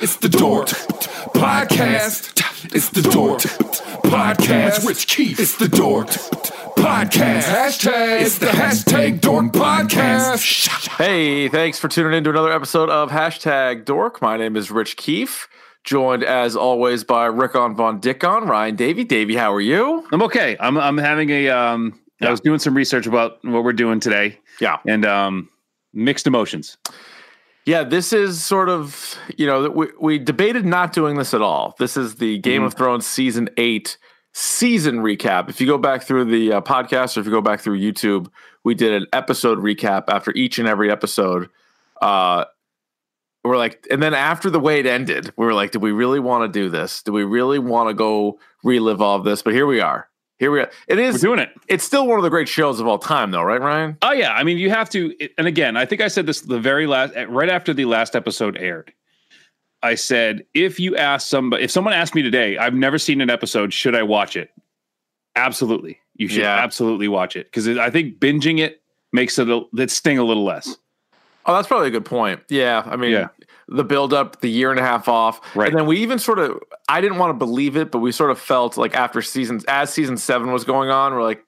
It's the Dork Podcast. It's the Dork Podcast. Rich Keefe. It's the Dork Podcast. Hashtag. It's the hashtag Dork Podcast. Hey, thanks for tuning in to another episode of Hashtag Dork. My name is Rich Keefe, joined as always by Rickon Von Dickon, Ryan Davey. Davey, how are you? I'm okay. I'm I'm having a um I was doing some research about what we're doing today. Yeah. And um mixed emotions. Yeah, this is sort of, you know, we, we debated not doing this at all. This is the Game Mm-hmm. of Thrones season eight season recap. If you go back through the uh, podcast or if you go back through YouTube, we did an episode recap after each and every episode. Uh, we're like, and then after the way it ended, we were like, did we really want to do this? Do we really want to go relive all of this? But here we are. Here we are. It is We're doing it. It's still one of the great shows of all time, though, right, Ryan? Oh yeah, I mean you have to and again, I think I said this the very last right after the last episode aired. I said if you ask somebody if someone asked me today, I've never seen an episode, should I watch it? Absolutely. You should Yeah. absolutely watch it because I think binging it makes it a, that sting a little less. Oh, that's probably a good point. Yeah, I mean, Yeah. the build up, the year and a half off, Right. And then we even sort of, I didn't want to believe it, but we sort of felt like after seasons, as season seven was going on, we're like,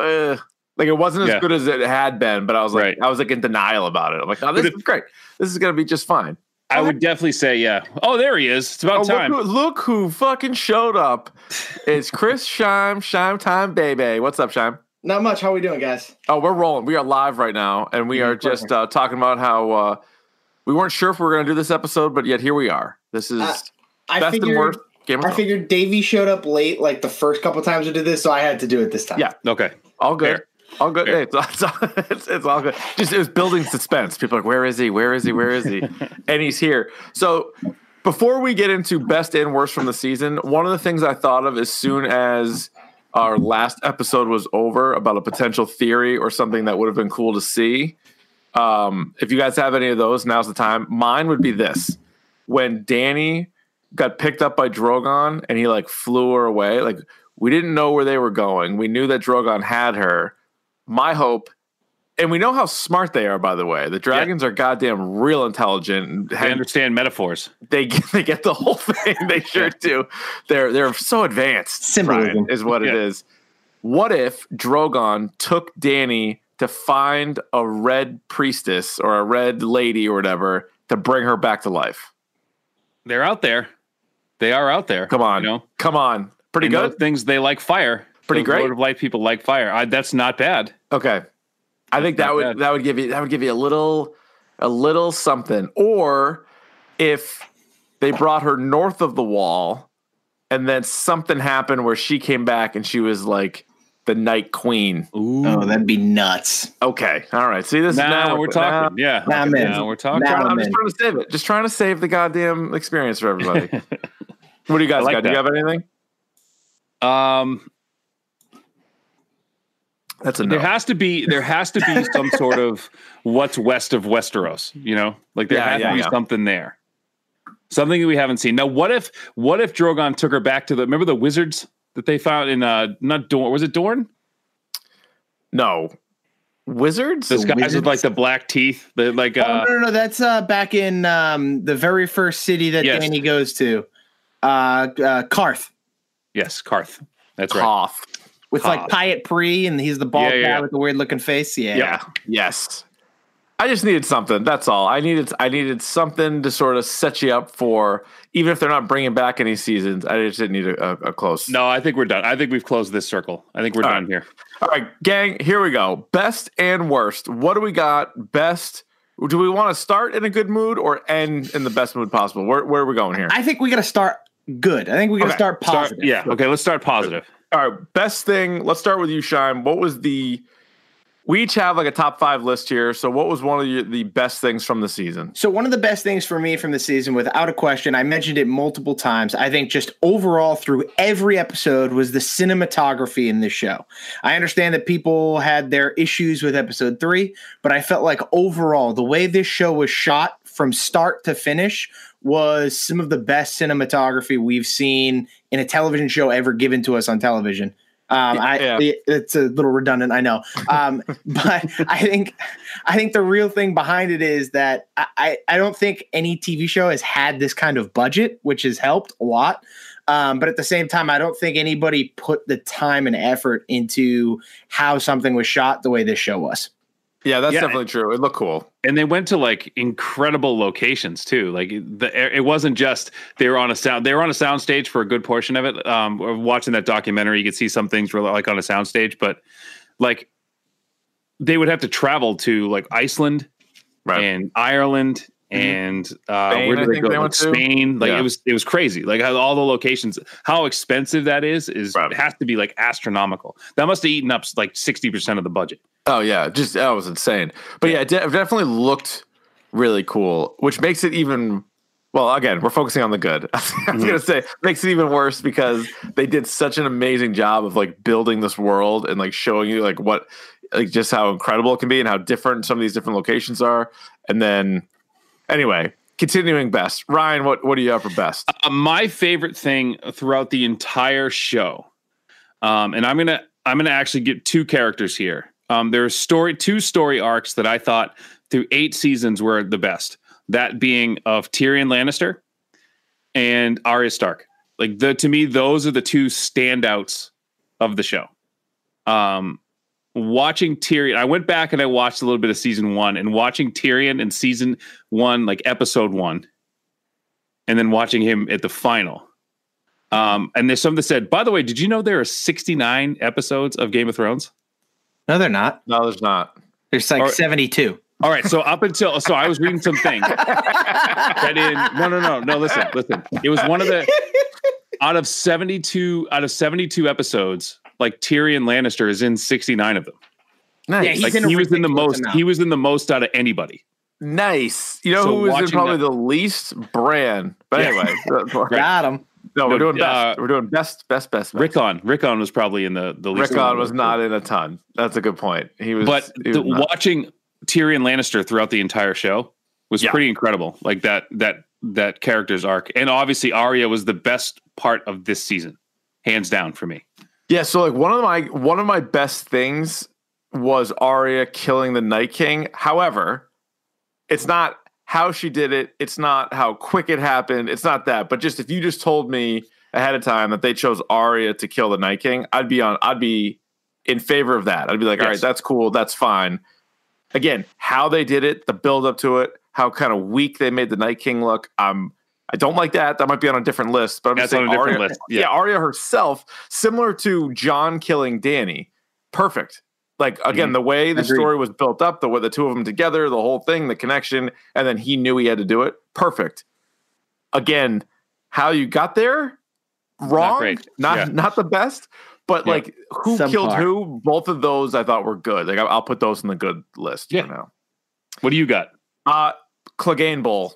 eh, like it wasn't as Yeah. good as it had been. But I was like, Right. I was like in denial about it. I'm like, oh, this is great. This is gonna be just fine. I would definitely say yeah. Oh, there he is. It's about Oh, time. look, who, look who fucking showed up! It's Chris Shime, Shime Time Baby. What's up, Shime? Not much. How are we doing, guys? Oh, we're rolling. We are live right now, and we are just uh, talking about how uh, we weren't sure if we were going to do this episode, but yet here we are. This is Uh, I best figured. and worst Game of I figured Davey showed up late, like the first couple times we did this, so I had to do it this time. Yeah. okay. All good. Fair. All good. Fair. Hey, it's, it's, it's, it's all good. Just it was building suspense. People are like, where is he? Where is he? Where is he? and he's here. So before we get into best and worst from the season, one of the things I thought of as soon as our last episode was over about a potential theory or something that would have been cool to see. Um, if you guys have any of those, now's the time. Mine would be this: when Dany got picked up by Drogon and he like flew her away. Like we didn't know where they were going. We knew that Drogon had her. My hope, and we know how smart they are. By the way, the dragons are goddamn real intelligent. and I understand metaphors. they get, they get the whole thing. They sure do. They're they're so advanced. Symbolism. Brian, is what it Yeah. is. What if Drogon took Dany to find a red priestess or a red lady or whatever to bring her back to life? They're out there. They are out there. Come on, You know, come on, pretty And good. things they like fire. Pretty Those great. Lord of Light people like fire. I, that's not bad. Okay. I think that would bad. that would give you that would give you a little a little something. Or if they brought her north of the wall and then something happened where she came back and she was like the night queen. Ooh. Oh, that'd be nuts. Okay. All right. See this now, now we're talking. yeah. Now I'm. Now we're talking. Now I'm I'm just trying to save it. Just trying to save the goddamn experience for everybody. what do you guys like got? Do you have anything? Um, That's a no. there has to be there has to be some sort of what's west of Westeros. You know, like there Yeah, has yeah, to be yeah. something there. Something that we haven't seen. Now, what if what if Drogon took her back to the remember the wizards that they found in uh not Dorne was it Dorne? no. Wizards? Those guys with like the black teeth, the like oh, uh no, no, no. That's uh, back in um, the very first city that Yes. Dany goes to, uh, uh, Qarth, yes, Qarth. That's right. Qarth. With like Qarth. Pyat Pree, and he's the bald Yeah, yeah, guy yeah. with the weird looking face. Yeah. Yeah. Yes. I just needed something. That's all. I needed. I needed something to sort of set you up for, even if they're not bringing back any seasons. I just didn't need a, a, a close. No, I think we're done. I think we've closed this circle. I think we're All done right. here. All right, gang. Here we go. Best and worst. What do we got? Best. Do we want to start in a good mood or end in the best mood possible? Where Where are we going here? I think we got to start good. I think we got to Okay. start Start- positive. yeah. Okay. Let's start positive. All right. Best thing. Let's start with you, Shine. What was the we each have like a top five list here. So, what was one of your, the best things from the season? So one of the best things for me from the season, without a question, I mentioned it multiple times. I think just overall through every episode was the cinematography in this show. I understand that people had their issues with episode three, but I felt like overall the way this show was shot from start to finish was some of the best cinematography we've seen in a television show ever given to us on television. Um, I Yeah. it- it's a little redundant, I know, um, but I think I think the real thing behind it is that I, I I don't think any TV show has had this kind of budget, which has helped a lot. Um, but at the same time, I don't think anybody put the time and effort into how something was shot the way this show was. Yeah, that's Yeah. definitely true. It looked cool. and they went to like incredible locations too. Like the it wasn't just they were on a sound they were on a sound stage for a good portion of it. Um, watching that documentary, you could see some things were like on a sound stage, but like they would have to travel to like Iceland Right. and Ireland and uh, Spain, where did they go? they Like. Spain. Like Yeah. it was it was crazy. Like all the locations, how expensive that is is Right. it has to be like astronomical. That must have eaten up like sixty percent of the budget. Oh yeah, just that was insane. But yeah, it de- definitely looked really cool, which makes it even. Well, again, we're focusing on the good. I was Mm-hmm. gonna say makes it even worse because they did such an amazing job of like building this world and like showing you like what, like just how incredible it can be and how different some of these different locations are. And then, anyway, continuing best. Ryan, what what do you have for best? Uh, my favorite thing throughout the entire show, um, and I'm gonna I'm gonna actually get two characters here. Um, there's story two story arcs that I thought through eight seasons were the best. That being of Tyrion Lannister and Arya Stark. Like the to me, those are the two standouts of the show. Um, watching Tyrion, I went back and I watched a little bit of season one, and watching Tyrion in season one, like episode one, and then watching him at the final. Um, and there's some that said, by the way, did you know there are 69 episodes of Game of Thrones? No, they're not. No, there's not. There's like Or- 72. All right, so up until so I was reading some things that in no no no no listen listen it was one of the out of 72 out of 72 episodes like Tyrion Lannister is in 69 of them. Nice. Yeah, he's Like in he was in the most amount. he was in the most out of anybody. nice. You know So who was in probably that- the least? Bran. But Yeah. anyway, Got him. No, we're No, doing best. uh, we're doing best, best, best. best. Rickon Rickon was probably in the the least Rickon was not in a ton. That's a good point. He was, but he the, was watching Tyrion Lannister throughout the entire show was Yeah. pretty incredible. Like that that that character's arc, and obviously Arya was the best part of this season, hands down for me. yeah. So like one of my one of my best things was Arya killing the Night King. However, it's not how she did it. It's not how quick it happened. It's not that. But just if you just told me ahead of time that they chose Arya to kill the Night King, I'd be on. I'd be in favor of that. I'd be like, all right, Yes. that's cool. That's fine. Again, how they did it, the build up to it, how kind of weak they made the Night King look. Um, I don't like that. That might be on a different list, but I'm just That's on a different Arya, list, Yeah. yeah. Arya herself, similar to Jon killing Dany, perfect. Like again, the way the Agreed. story was built up, the way the two of them together, the whole thing, the connection, and then he knew he had to do it. Perfect. Again, how you got there, wrong. great. Not Yeah. not the best, but Yeah. like who Subpar. killed who? Both of those I thought were good. Like I'll, I'll put those in the good list Yeah. for now. What do you got? Uh Clegane Bowl.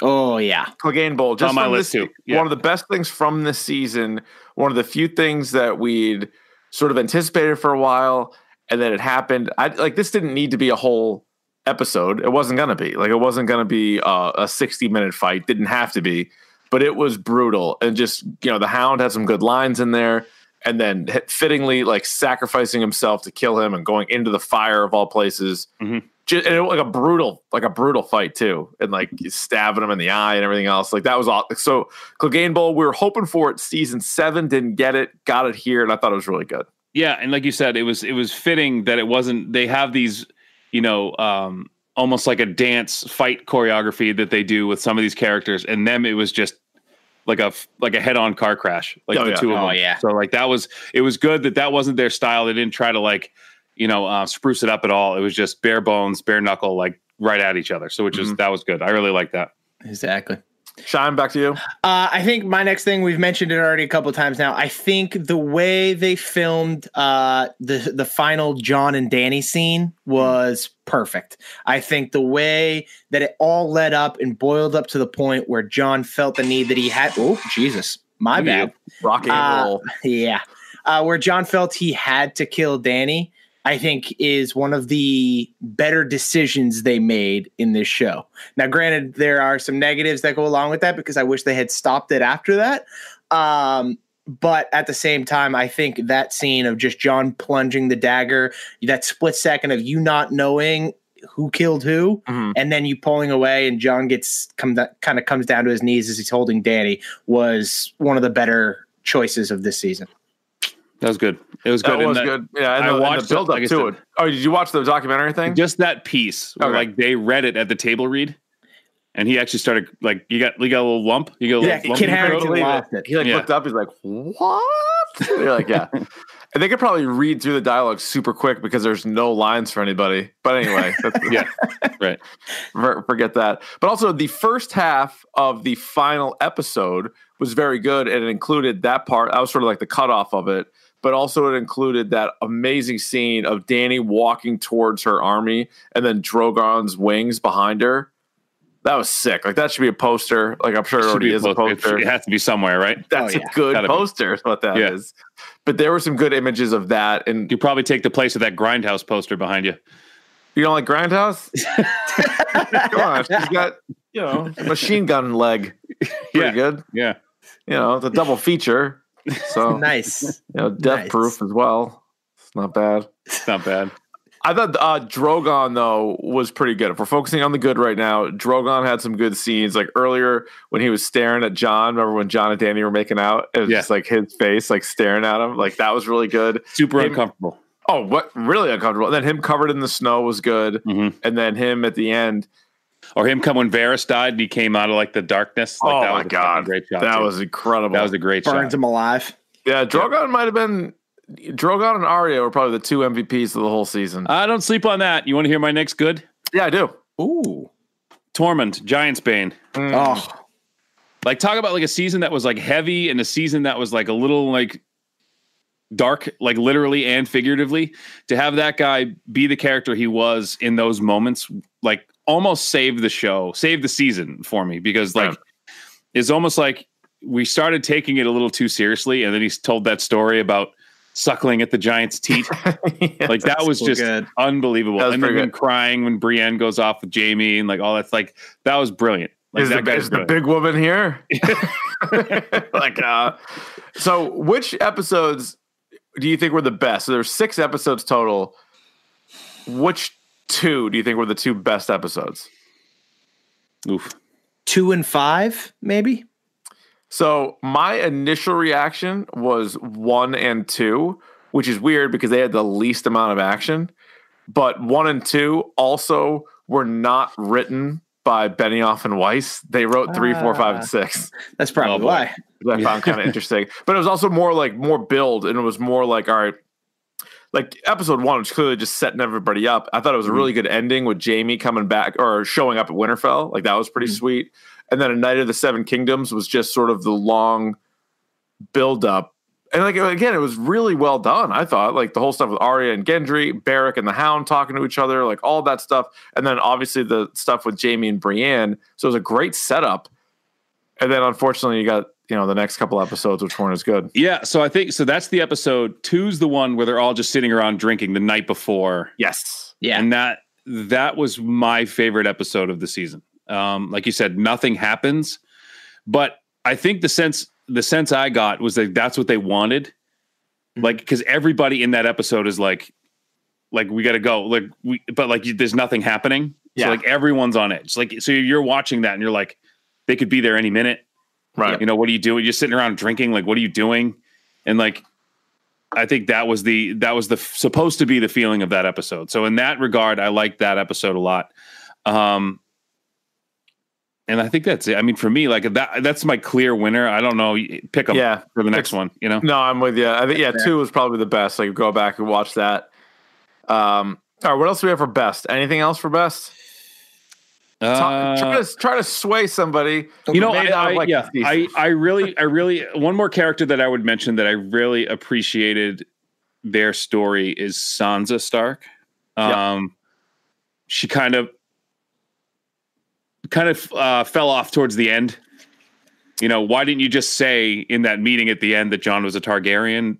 Oh, yeah. Clegane Bowl. Just on my list this, too. Yeah. One of the best things from this season. One of the few things that we'd sort of anticipated for a while, and then it happened. I like this didn't need to be a whole episode. It wasn't gonna be like it wasn't gonna be a, a sixty minute fight. Didn't have to be, but it was brutal. And just you know, the Hound had some good lines in there. And then fittingly, like sacrificing himself to kill him and going into the fire of all places Mhm. just and it, was like a brutal, like a brutal fight too, and like stabbing him in the eye and everything else. Like that was all. So Clegane Bowl, we were hoping for it. Season seven didn't get it, got it here, and I thought it was really good. Yeah, and like you said, it was it was fitting that it wasn't. They have these, you know, um, almost like a dance fight choreography that they do with some of these characters, and them it was just like a like a head on car crash, like Oh, the yeah. two of Oh, them. yeah. So like that was it was good that that wasn't their style. They didn't try to like you know uh, spruce it up at all. It was just bare bones, bare knuckle, like right at each other. So which is Mhm. that was good. I really like that. Exactly. Shine back to you. Uh, I think my next thing we've mentioned it already a couple times now. I think the way they filmed uh, the the final Jon and Dany scene was perfect. I think the way that it all led up and boiled up to the point where Jon felt the need that he had. Oh Jesus, my at bad. Rock and Uh, roll. Yeah. Uh, where Jon felt he had to kill Dany, I think is one of the better decisions they made in this show. Now, granted, there are some negatives that go along with that because I wish they had stopped it after that. Um, but at the same time, I think that scene of just Jon plunging the dagger, that split second of you not knowing who killed who, Mhm. and then you pulling away, and Jon gets come that kind of comes down to his knees as he's holding Dany was one of the better choices of this season. That was good. It was good. That was that- good. Yeah, and I the, and watched the build up like to said. it. Oh, did you watch the documentary thing? Just that piece where Okay. like they read it at the table read, and he actually started like you got you got a little lump. You got a Yeah, little lump Kit in your throat? Harington Totally. lost it. He like Yeah. looked up. He's like, "What?" You're like, "Yeah." And they could probably read through the dialogue super quick because there's no lines for anybody. But anyway, that's, Yeah, right. for- forget that. But also, the first half of the final episode was very good, and it included that part. I was sort of like the cutoff of it, but also it included that amazing scene of Dany walking towards her army, and then Drogon's wings behind her. That was sick. Like that should be a poster. Like I'm sure it Should already be is a poster. It has to be somewhere, right? That's Oh, yeah. a good Gotta be. poster. Is what that is. Yeah. But there were some good images of that, and You probably take the place of that grindhouse poster behind you. you don't like Grindhouse? Come on, she's got you know machine gun leg. Pretty Yeah. good. Yeah, You know, it's a double feature. So Nice. you know, death Nice. proof as well. It's not bad. it's not bad. I thought uh, Drogon though was pretty good. If we're focusing on the good right now, Drogon had some good scenes. Like earlier when he was staring at Jon. Remember when Jon and Dany were making out? It was Yeah. just like his face, like staring at him. Like that was really good. Super Him- uncomfortable. Oh, what really uncomfortable. And then him covered in the snow was good. Mhm. And then him at the end. Or him come when Varys died and he came out of like the darkness. Like, oh that my was god, great shot. that too. was incredible. that was a great Burns shot. him alive. yeah. Drogon might have been. Drogon and Arya were probably the two MVPs of the whole season. I don't sleep on that. You want to hear my next good? yeah, I do. Ooh. Tormund, Giants Bane. Mm. Oh, Like talk about like a season that was like heavy and a season that was like a little like dark, like literally and figuratively. To have that guy be the character he was in those moments, like almost saved the show, saved the season for me because like Right. it's almost like we started taking it a little too seriously, and then he's told that story about suckling at the giant's teeth. like that was so just good. unbelievable. Was and then good. crying when Brienne goes off with Jaime and like all that's like that was brilliant. Like is that the, is the big woman here? like, uh, so which episodes do you think were the best? So there's six episodes total. Which two do you think were the two best episodes? Oof. two and five, maybe. So my initial reaction was one and two, which is weird because they had the least amount of action. But one and two also were not written by Benioff and Weiss. They wrote three, four, five, and ah, six. That's probably Oh, why. that I found kind of interesting. But it was also more like more build, and it was more like all right, like episode one was clearly just setting everybody up. I thought it was a really mm. good ending with Jaime coming back or showing up at Winterfell. Like that was pretty mm. sweet. And then a Knight of the Seven Kingdoms was just sort of the long build up. And like again, it was really well done. I thought like the whole stuff with Arya and Gendry, Beric and the Hound talking to each other, like all that stuff, and then obviously the stuff with Jaime and Brienne. So it was a great setup. And then unfortunately, you got you know the next couple episodes which weren't as good. Yeah, so I think so. That's the episode. Two's the one where they're all just sitting around drinking the night before, Yes. Yeah. and that that was my favorite episode of the season. Um, like you said, nothing happens, but I think the sense the sense I got was that that's what they wanted, Mm-hmm. like because everybody in that episode is like, like we got to go, like we, but like you, there's nothing happening. Yeah. So like everyone's on edge. Like so you're watching that and you're like, they could be there any minute. Right. You know, what are you doing? You're sitting around drinking. Like, what are you doing? And like, I think that was the that was the supposed to be the feeling of that episode. So in that regard, I liked that episode a lot. Um, and I think that's it. I mean, for me, like that that's my clear winner. I don't know. Pick them Yeah. for the next one. You know, No, I'm with you. I think yeah, two was probably the best. Like go back and watch that. Um, all right, what else do we have for best? Anything else for best? Talk- try Uh, to try to sway somebody. you know, I, like yeah, I. I really, I really, one more character that I would mention that I really appreciated their story is Sansa Stark. Um, she kind of, kind of uh, fell off towards the end. You know, why didn't you just say in that meeting at the end that Jon was a Targaryen?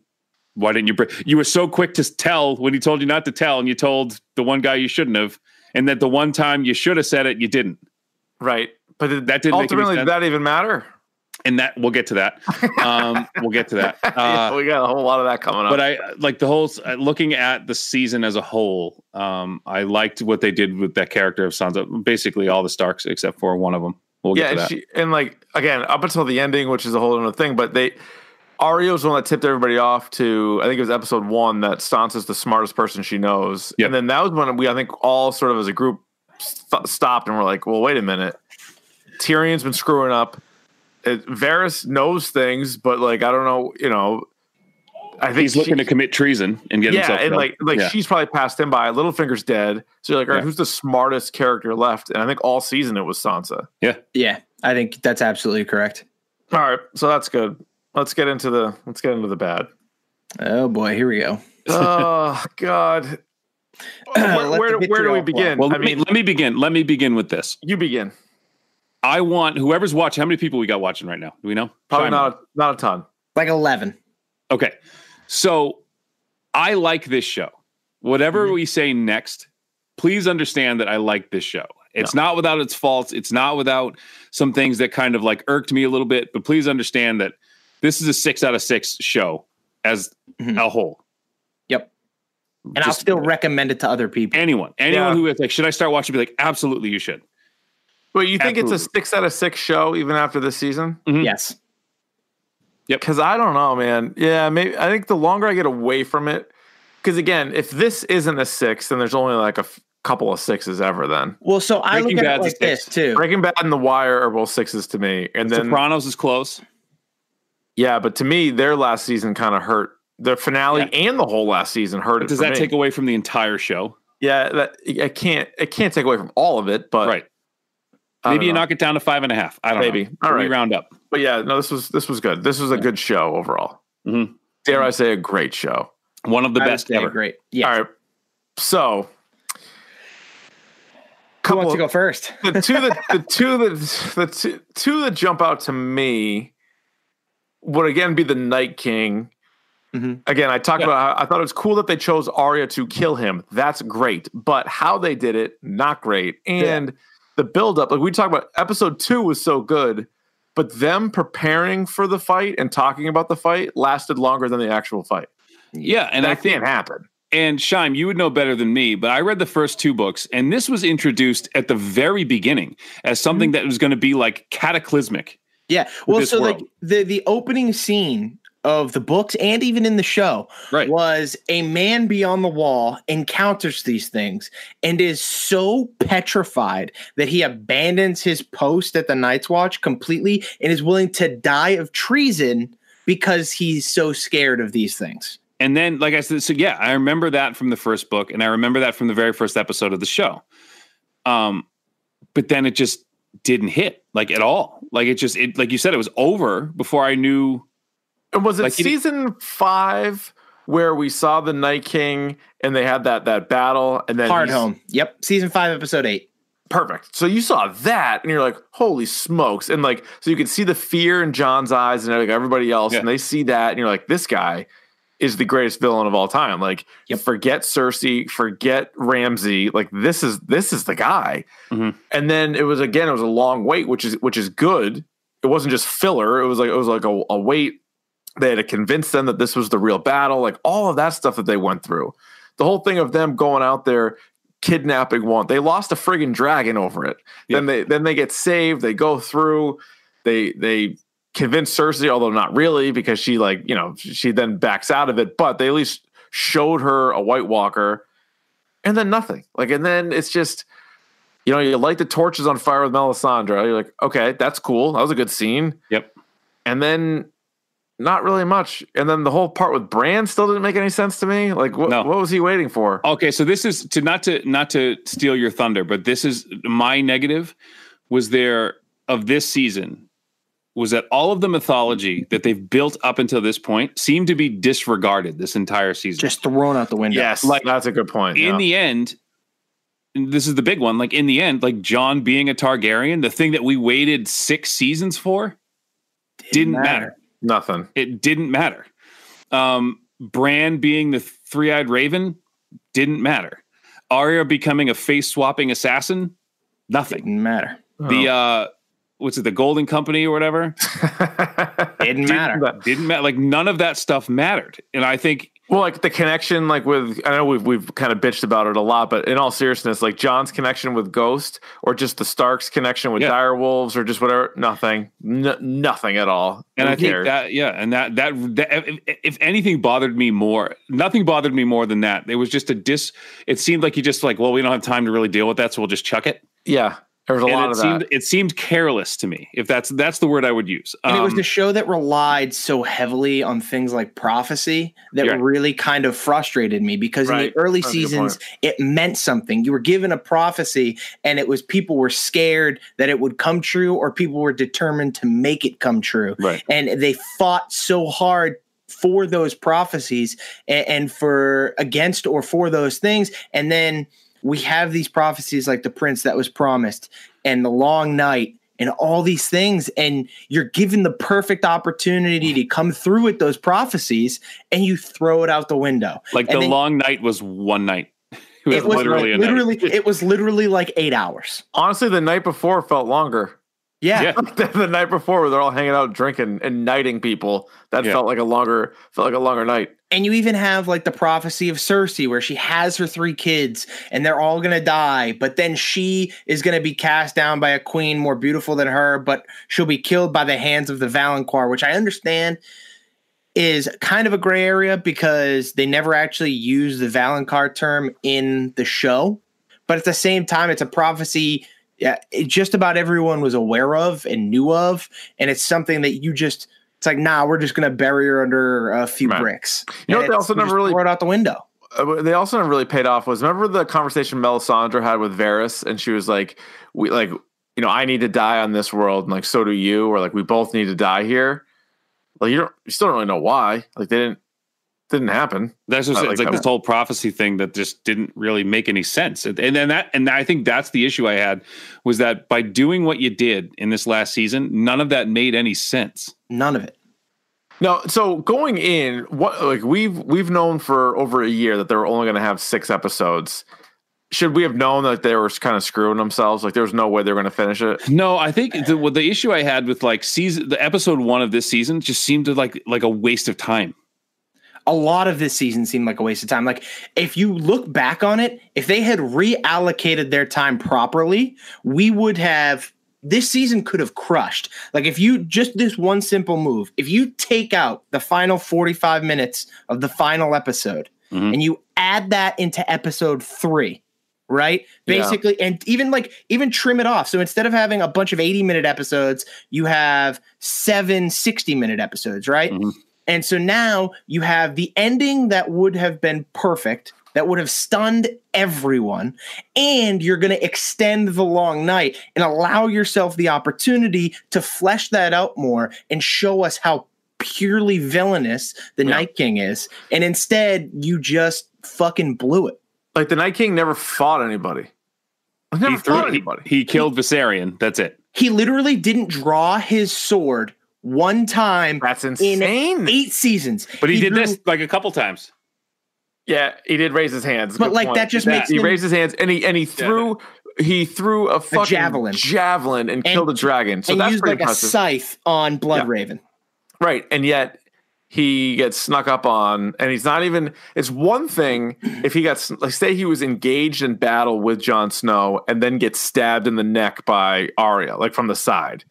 Why didn't you? Br- you were so quick to tell when he told you not to tell, and you told the one guy you shouldn't have, and that the one time you should have said it, you didn't. right, but That didn't ultimately did that even matter? and that we'll get to that. Um, we'll get to that. Yeah, Uh, we got a whole lot of that coming up. but I like the whole uh, looking at the season as a whole. Um, I liked what they did with that character of Sansa. Basically, all the Starks except for one of them. We'll get yeah, to and, that. she, and like again, up until the ending, which is a whole other thing, but they Arya's the one that tipped everybody off to I think it was episode one that Sansa's the smartest person she knows, Yep. and then that was when we I think all sort of as a group st- stopped and we're like, well, wait a minute, Tyrion's been screwing up. It, Varys knows things, but like I don't know, you know. I think He's looking she- to commit treason and get yeah, himself. and killed. like like Yeah. she's probably passed him by. Littlefinger's dead, so you're like, all right, Yeah. who's the smartest character left? And I think all season it was Sansa. Yeah, yeah, I think that's absolutely correct. All right, so that's good. Let's get into the let's get into the bad. Oh boy, here we go. oh God, where, where, do- where do we begin? well, I let me, mean, let me begin. Let me begin with this. you begin. I want whoever's watching. How many people we got watching right now? Do we know? Probably Chime not a, not a ton. Like eleven. Okay, so I like this show. Whatever Mm-hmm. we say next, please understand that I like this show. It's not without its faults. It's not without some things that kind of like irked me a little bit. But please understand that this is a six out of six show as Mhm. a whole. Yep. And I'll still recommend it to other people. anyone, anyone Yeah. who is like, should I start watching? Be like, absolutely, you should. But you think it's a six out of six show even after this season? Mhm. Yes. Yep. Because I don't know, man. Yeah, maybe I think the longer I get away from it, because again, if this isn't a six, then there's only like a f- couple of sixes ever. Then Well, so I Breaking look at it Bad's a like this too. Breaking Bad and The Wire are both sixes to me, and then Sopranos is close. Yeah, but to me, their last season kind of hurt. their finale and the whole last season hurt. But it does for that me. take away from the entire show? Yeah, that I can't. It can't take away from all of it, but right. I Maybe you know. knock it down to five and a half. I don't know. Maybe. know. All We round up. But yeah, no, this was this was good. This was a good show overall. Mhm. Dare I say, a great show. One of the I would best say ever. Great. Yeah. All right, so Who wants couple to go first? the two that the two that the two, two that jump out to me would again be the Night King. Mhm. Again, I talked Yeah. about how I thought it was cool that they chose Arya to kill him. That's great, but how they did it, not great. And the buildup, like we talked about, episode two was so good, but them preparing for the fight and talking about the fight lasted longer than the actual fight. Yeah, and that I think can't happen. and Shime, you would know better than me, but I read the first two books, and this was introduced at the very beginning as Mm-hmm. something that was going to be like cataclysmic. Yeah. Well, so like the the opening scene of the books and even in the show Right. was a man beyond the wall encounters these things and is so petrified that he abandons his post at the Night's Watch completely and is willing to die of treason because he's so scared of these things. And then, like I said, so yeah, I remember that from the first book, and I remember that from the very first episode of the show. Um, but then it just didn't hit like at all. Like it just, it like you said, it was over before I knew. And was it Like, he did- season five where we saw the Night King and they had that that battle and then Hardhome. Yep. Season five, episode eight. Perfect. So you saw that and you're like, holy smokes. And like, so you could see the fear in Jon's eyes and like everybody else, Yeah. and they see that, and you're like, this guy is the greatest villain of all time. Like, Yep. forget Cersei, forget Ramsay. Like, this is this is the guy. Mhm. And then it was again, it was a long wait, which is which is good. It wasn't just filler. It was like it was like a, a wait. They had to convince them that this was the real battle, like all of that stuff that they went through. The whole thing of them going out there kidnapping one. They lost a friggin' dragon over it. Then they then they get saved. They go through. They they convince Cersei, although not really, because she like you know she then backs out of it. But they at least showed her a White Walker, and then nothing. Like and then it's just you know you light the torches on fire with Melisandre. You're like, okay, that's cool. That was a good scene. Yep. And then not really much. And then the whole part with Bran still didn't make any sense to me. Like, what, No. what was he waiting for? Okay, so this is to not to not to steal your thunder, but this is my negative was there of this season was that all of the mythology that they've built up until this point seemed to be disregarded this entire season. Just thrown out the window. Yes, like, that's a good point. in yeah. the end, and this is the big one. Like in the end, like Jon being a Targaryen, the thing that we waited six seasons for didn't, matter. matter. Nothing. It didn't matter. Um, Bran being the three-eyed raven didn't matter. Arya becoming a face-swapping assassin, nothing. Didn't matter. The uh, what's it, the Golden Company or whatever, Didn't matter. didn't matter. Like none of that stuff mattered. And I think Well, like the connection, like with I know we've we've kind of bitched about it a lot, but in all seriousness, like Jon's connection with Ghost, or just the Starks' connection with Yeah. dire wolves, or just whatever, nothing, N- nothing at all. And Who I think that, yeah, and that, that, that if, if anything bothered me more, nothing bothered me more than that. It was just a dis. It seemed like you just like, well, we don't have time to really deal with that, so we'll just chuck it. yeah, there was a and lot it of seemed, that. it seemed careless to me. If that's that's the word I would use. And it was Um, the show that relied so heavily on things like prophecy that Yeah. really kind of frustrated me because in the early That's seasons it meant something. You were given a prophecy and it was people were scared that it would come true or people were determined to make it come true. Right. And they fought so hard for those prophecies and, and for against or for those things and then we have these prophecies like the prince that was promised and the long night and all these things and you're given the perfect opportunity to come through with those prophecies and you throw it out the window like and the then- long night was one night. It was, it was literally like, a night. literally it was literally like eight hours Honestly, the night before felt longer. Yeah, Yeah. the night before, where they're all hanging out, drinking, and knighting people. That Yeah. felt like a longer, felt like a longer night. and you even have like the prophecy of Cersei where she has her three kids and they're all going to die but then she is going to be cast down by a queen more beautiful than her but she'll be killed by the hands of the valonqar which I understand is kind of a gray area because they never actually use the valonqar term in the show but at the same time it's a prophecy yeah, it just about everyone was aware of and knew of and it's something that you just it's like nah we're just going to bury her under a few Right. bricks. You know And they also never really- throw it out the window. Uh, they also never really paid off was remember the conversation Melisandre had with Varys? And she was like we like you know I need to die on this world and like so do you or like we both need to die here. Like you don't you still don't really know why. Like they didn't didn't happen That's just I it's like like that. this whole prophecy thing that just didn't really make any sense. And and then that and I think that's the issue I had was that by doing what you did in this last season, none of that made any sense. none of it no so going in what like we've we've known for over a year that they were only going to have six episodes should we have known that they were kind of screwing themselves like there was no way they were going to finish it No, I think the well, the issue I had with like season the episode one of this season just seemed to like like a waste of time. A lot of this season seemed like a waste of time. Like if you look back on it, if they had reallocated their time properly, we would have this season could have crushed. Like if you just this one simple move, if you take out the final 45 minutes of the final episode Mhm. and you add that into episode 3, right? Yeah. Basically and even like even trim it off. So instead of having a bunch of 80 minute episodes, you have 7 60 minute episodes, right? Mhm. And so now you have the ending that would have been perfect, that would have stunned everyone, and you're going to extend the long night and allow yourself the opportunity to flesh that out more and show us how purely villainous the Yeah. Night King is. And instead, you just fucking blew it. like the night king never fought anybody never He, threw, fought he, anybody he killed Viserion. That's it. He literally didn't draw his sword one time that's in insane eight seasons. But he, did drew- this like a couple times. Yeah, he did raise his hands. But Good like point. that just That- makes he him raised his hands and he and he threw he threw a fucking javelin. javelin and, killed a dragon. So and that's used pretty like impressive, a scythe on Blood Yeah. Raven. right? And yet he gets snuck up on, and he's not even. It's one thing if he got like say he was engaged in battle with Jon Snow and then gets stabbed in the neck by Arya, like from the side.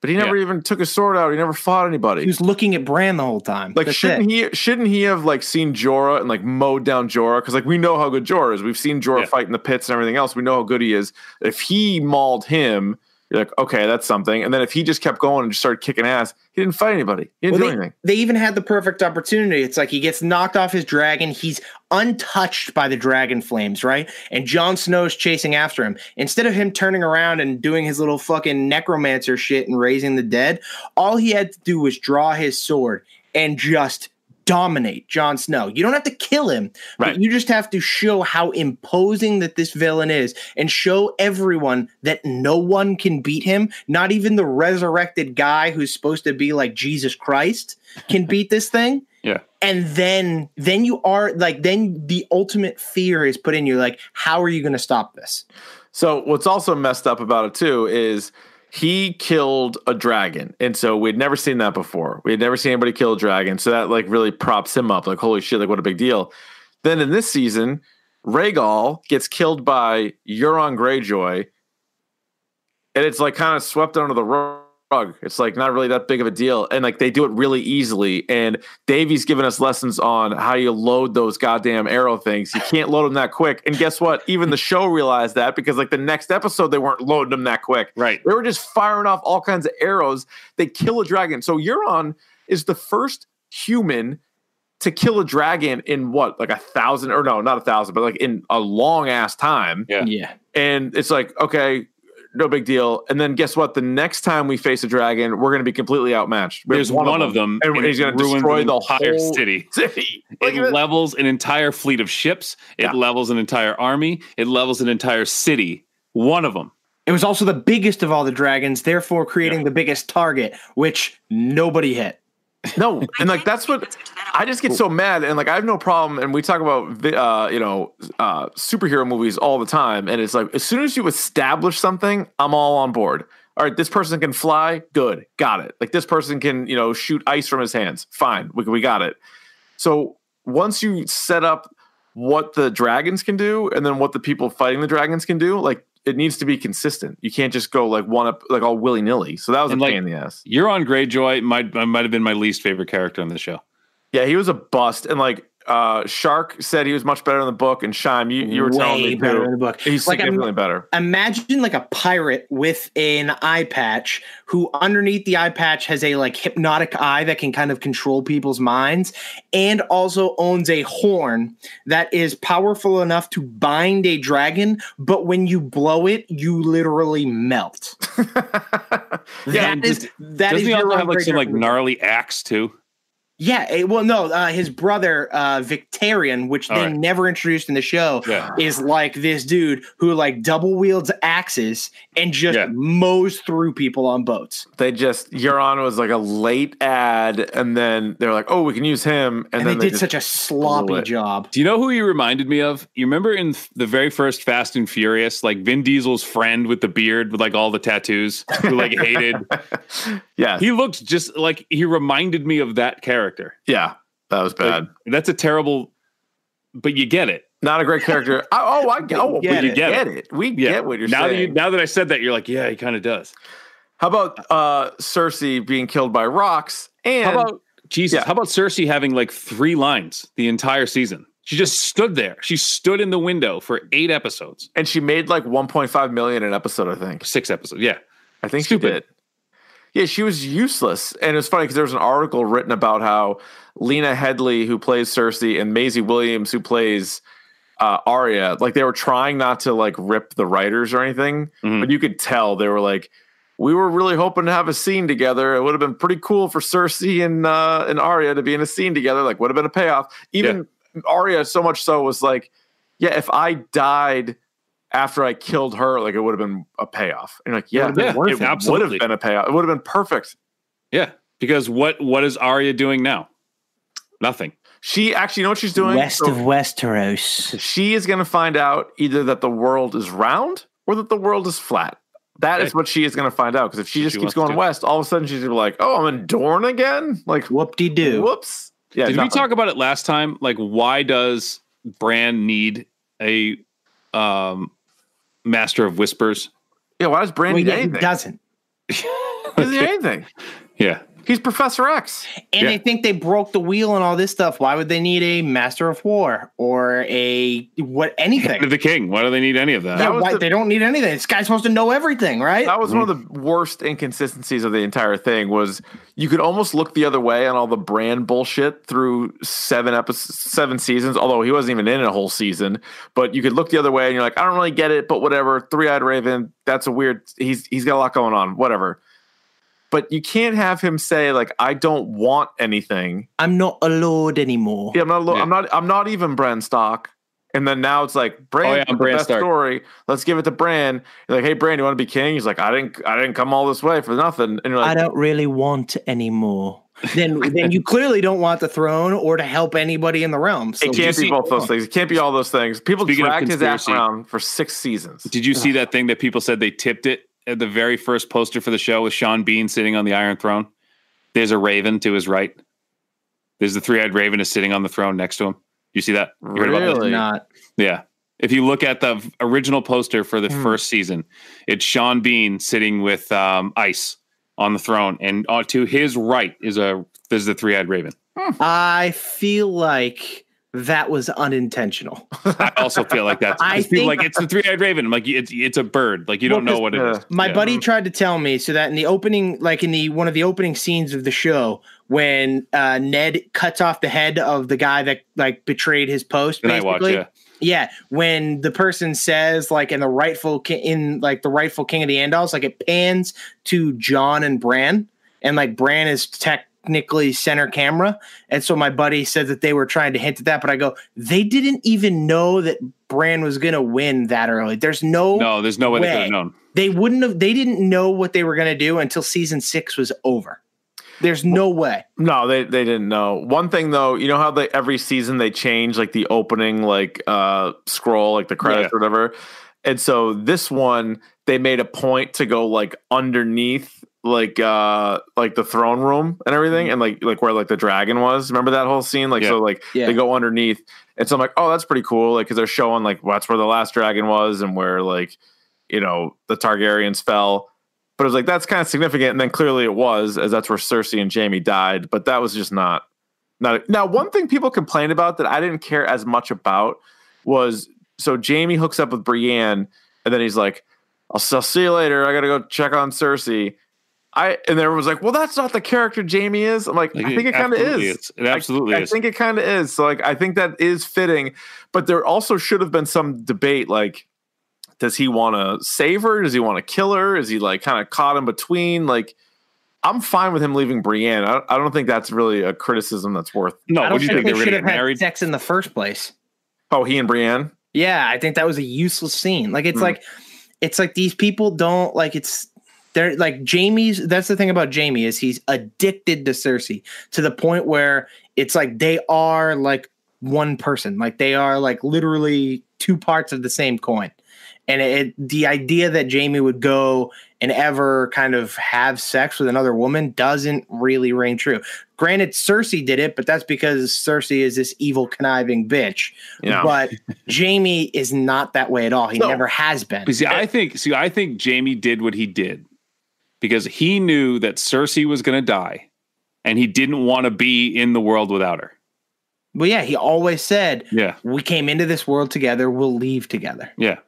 But he never even took his sword out. He never fought anybody. He was looking at Bran the whole time. Like That's shouldn't it. he shouldn't he have like seen Jorah and like mowed down Jorah because like we know how good Jorah is. We've seen Jorah Yeah. fight in the pits and everything else. We know how good he is. If he mauled him, you're like, okay, that's something. And then if he just kept going and just started kicking ass, he didn't fight anybody. He didn't Well, do they, anything. they even had the perfect opportunity. It's like he gets knocked off his dragon. He's untouched by the dragon flames, right? And Jon Snow's chasing after him. Instead of him turning around and doing his little fucking necromancer shit and raising the dead, all he had to do was draw his sword and just dominate Jon Snow. You don't have to kill him, Right. but you just have to show how imposing that this villain is and show everyone that no one can beat him. Not even the resurrected guy who's supposed to be like Jesus Christ can beat this thing. And then then you are like then the ultimate fear is put in you like how are you going to stop this? So what's also messed up about it too is he killed a dragon, and so we'd never seen that before. We had never seen anybody kill a dragon, so that like really props him up. Like holy shit, like what a big deal. Then in this season, Rhaegal gets killed by Euron Greyjoy, and it's like kind of swept under the rug. It's like not really that big of a deal, and like they do it really easily. And Davey's given us lessons on how you load those goddamn arrow things. You can't load them that quick. And guess what? Even the show realized that because like the next episode they weren't loading them that quick. Right. They were just firing off all kinds of arrows. They kill a dragon. So Euron is the first human to kill a dragon in what, like a thousand or no, not a thousand, but like in a long ass time. Yeah. Yeah. And it's like, okay, no big deal. And then guess what? The next time we face a dragon, we're going to be completely outmatched. We There's one, of them, and, he's going to destroy the entire whole city. city. It it. levels an entire fleet of ships. It Yeah. levels an entire army. It levels an entire city. One of them. It was also the biggest of all the dragons, therefore creating the biggest target, which nobody hit. No, and like that's what I just get so mad, and like I have no problem. And we talk about uh, you know uh, superhero movies all the time, and it's like as soon as you establish something, I'm all on board. All right, this person can fly, good, got it. Like this person can you know shoot ice from his hands, fine, we we got it. So once you set up what the dragons can do, and then what the people fighting the dragons can do, like it needs to be consistent. You can't just go like one up like all willy nilly. So that was And, a like, pain in the ass. Euron Greyjoy might I might have been my least favorite character on the show. Yeah, he was a bust, and like uh Shark said, he was much better in the book. And Shime, you, you were telling Way me better too. in the book. He's Like, I'm- better. Imagine like a pirate with an eye patch who underneath the eye patch has a like hypnotic eye that can kind of control people's minds and also owns a horn that is powerful enough to bind a dragon, but when you blow it, you literally melt. yeah, that is that Doesn't is he also have like some like gnarly axe too? Yeah, eh, well, no, uh, his brother uh, Victarion, which All they right. never introduced in the show, Yeah. is like this dude who like double wields axes and just Yeah. mows through people on boats. they just Euron was like a late ad, and then they're like, "Oh, we can use him," and, And, then they did such a sloppy job. Do you know who he reminded me of? You remember in the very first Fast and Furious, like Vin Diesel's friend with the beard with like all the tattoos, who like hated. yeah, He looked just like he reminded me of that character. Yeah, that was Like, bad. that's a terrible, but you get it. Not a great character. I, oh, I get, oh, get it. get it. We Yeah. get what you're now that saying. you, now that I said that, you're like, yeah, he kind of does. How about uh Cersei being killed by rocks? And How about Jesus? Yeah. How about Cersei having like three lines the entire season? She just stood there. She stood in the window for eight episodes, and she made like 1.5 million an episode, I think. six episodes. Yeah, I think Stupid. she did. Yeah, she was useless. And it was funny because there was an article written about how Lena Headey, who plays Cersei, and Maisie Williams, who plays uh, Arya, like they were trying not to like rip the writers or anything, Mhm. but you could tell they were like, we were really hoping to have a scene together. It would have been pretty cool for Cersei and uh, and Arya to be in a scene together. Like, would have been a payoff. Even Arya, so much so, was like, yeah, if I died after I killed her, like it would have been a payoff. And you're like, yeah, Would've been it it. would have been a payoff. It would have been perfect. yeah. Because what what is Arya doing now? Nothing. She actually, you know what she's doing? West So of Westeros. she is going to find out either that the world is round or that the world is flat. That is Okay. what she is going to find out. Because if she What just she keeps going west, all of a sudden she's going to be like, "Oh, I'm in Dorne again." Like, Whoop de doo. whoops. Yeah. Did we talk about it last time? Like, why does Bran need a um, Master of Whispers? Yeah. Why does Bran Well, need yeah, he anything? doesn't. He doesn't need anything. Yeah, He's Professor X. And Yeah. they think they broke the wheel and all this stuff. Why would they need a Master of War or a what anything? the king. Why do they need any of that? Yeah, was why, the- they don't need anything. This guy's supposed to know everything, right? That was one of mhm. the worst inconsistencies of the entire thing. Was you could almost look the other way on all the Bran bullshit through seven episodes, seven seasons. Although he wasn't even in a whole season, but you could look the other way and you're like, I don't really get it, but whatever. Three eyed Raven, that's a weird. He's he's got a lot going on. Whatever. But you can't have him say like, I don't want anything. I'm not a lord anymore. Yeah, I'm not. a lo- Yeah. I'm not. I'm not even Bran Stark. And then now it's like Bran, Oh, yeah, I'm Bran best Stark. story. Let's give it to Bran. You're like, hey, Bran, you want to be king? He's like, I didn't. I didn't come all this way for nothing. And you're like, I don't really want anymore. then then you clearly don't want the throne or to help anybody in the realm. So it can't just- be both those things. It can't be all those things. People Speaking of dragged his ass around for six seasons. Did you see that thing that people said they tipped it at the very first poster for the show with Sean Bean sitting on the Iron Throne? There's a raven to his right. There's the three-eyed raven is sitting on the throne next to him. You see that? You heard about this? Really? not. Yeah. If you look at the original poster for the Hmm. first season, it's Sean Bean sitting with um, Ice on the throne, and uh, to his right is a there's the three-eyed raven. I feel like that was unintentional. I also feel like that's I because people think- like it's the three-eyed raven. I'm like it's it's a bird. Like you don't Well, know what it uh, is. My Yeah. buddy tried to tell me so that in the opening, like in the one of the opening scenes of the show, when uh, Ned cuts off the head of the guy that like betrayed his post, The Night Watch, basically, yeah. yeah, when the person says like in the rightful ki- in like the rightful king of the Andals, like it pans to Jon and Bran, and like Bran is technically center camera, and so my buddy said that they were trying to hint at that, but I go, they didn't even know that Bran was gonna win that early. There's no, No, there's no way, they could have known. they wouldn't have, they didn't know what they were gonna do until season six was over. There's no way. No, they they didn't know. One thing though, you know how they every season they change like the opening like uh scroll, like the credits Yeah. or whatever. And so this one they made a point to go like underneath like uh like the throne room and everything and like like where like the dragon was. Remember that whole scene? Like Yeah. so like Yeah. they go underneath. And so I'm like, oh, that's pretty cool. Like because they're showing like that's where the last dragon was and where like you know the Targaryens fell. But it was like that's kind of significant, and then clearly it was, as that's where Cersei and Jaime died. But that was just not not now. One thing people complained about that I didn't care as much about was so Jaime hooks up with Brienne, and then he's like, "I'll, I'll see you later. I gotta go check on Cersei." I and everyone was like, "Well, that's not the character Jaime is." I'm like, Like, I think it kind of is. is. It absolutely I, I think it kind of is. So like, I think that is fitting, but there also should have been some debate. Like, does he want to save her? Does he want to kill her? Is he like kind of caught in between? Like, I'm fine with him leaving Brienne. I, I don't think that's really a criticism that's worth. no, I what don't do you think think they they should have get had married? sex in the first place. Oh, he and Brienne. Yeah, I think that was a useless scene. Like it's Hmm. like it's like these people don't like it's they're like Jaime's that's the thing about Jaime is he's addicted to Cersei to the point where it's like they are like one person. Like they are like literally two parts of the same coin. And it, the idea that Jaime would go and ever kind of have sex with another woman doesn't really ring true. Granted, Cersei did it, but that's because Cersei is this evil, conniving bitch. Yeah. But Jaime is not that way at all. He No. never has been. See, I think see, I think Jaime did what he did because he knew that Cersei was going to die, and he didn't want to be in the world without her. But yeah, he always said, Yeah, "We came into this world together. We'll leave together." yeah.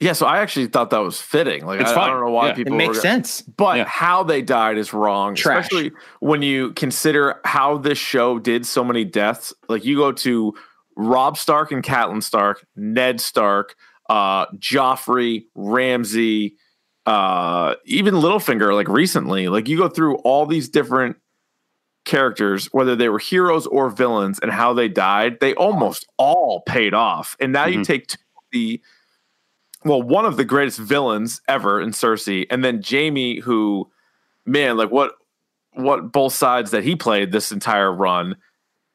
Yeah, so I actually thought that was fitting. Like, It's I, I don't know why Yeah. People It makes were, sense. But Yeah. how they died is wrong, Trash. especially when you consider how this show did so many deaths. Like you go to Robb Stark and Catelyn Stark, Ned Stark, uh, Joffrey, Ramsay, uh, even Littlefinger. Like recently, like you go through all these different characters, whether they were heroes or villains, and how they died. They almost all paid off, and now you Mhm. take two of the well, one of the greatest villains ever in Cersei, and then Jaime, who, man, like what, what both sides that he played this entire run,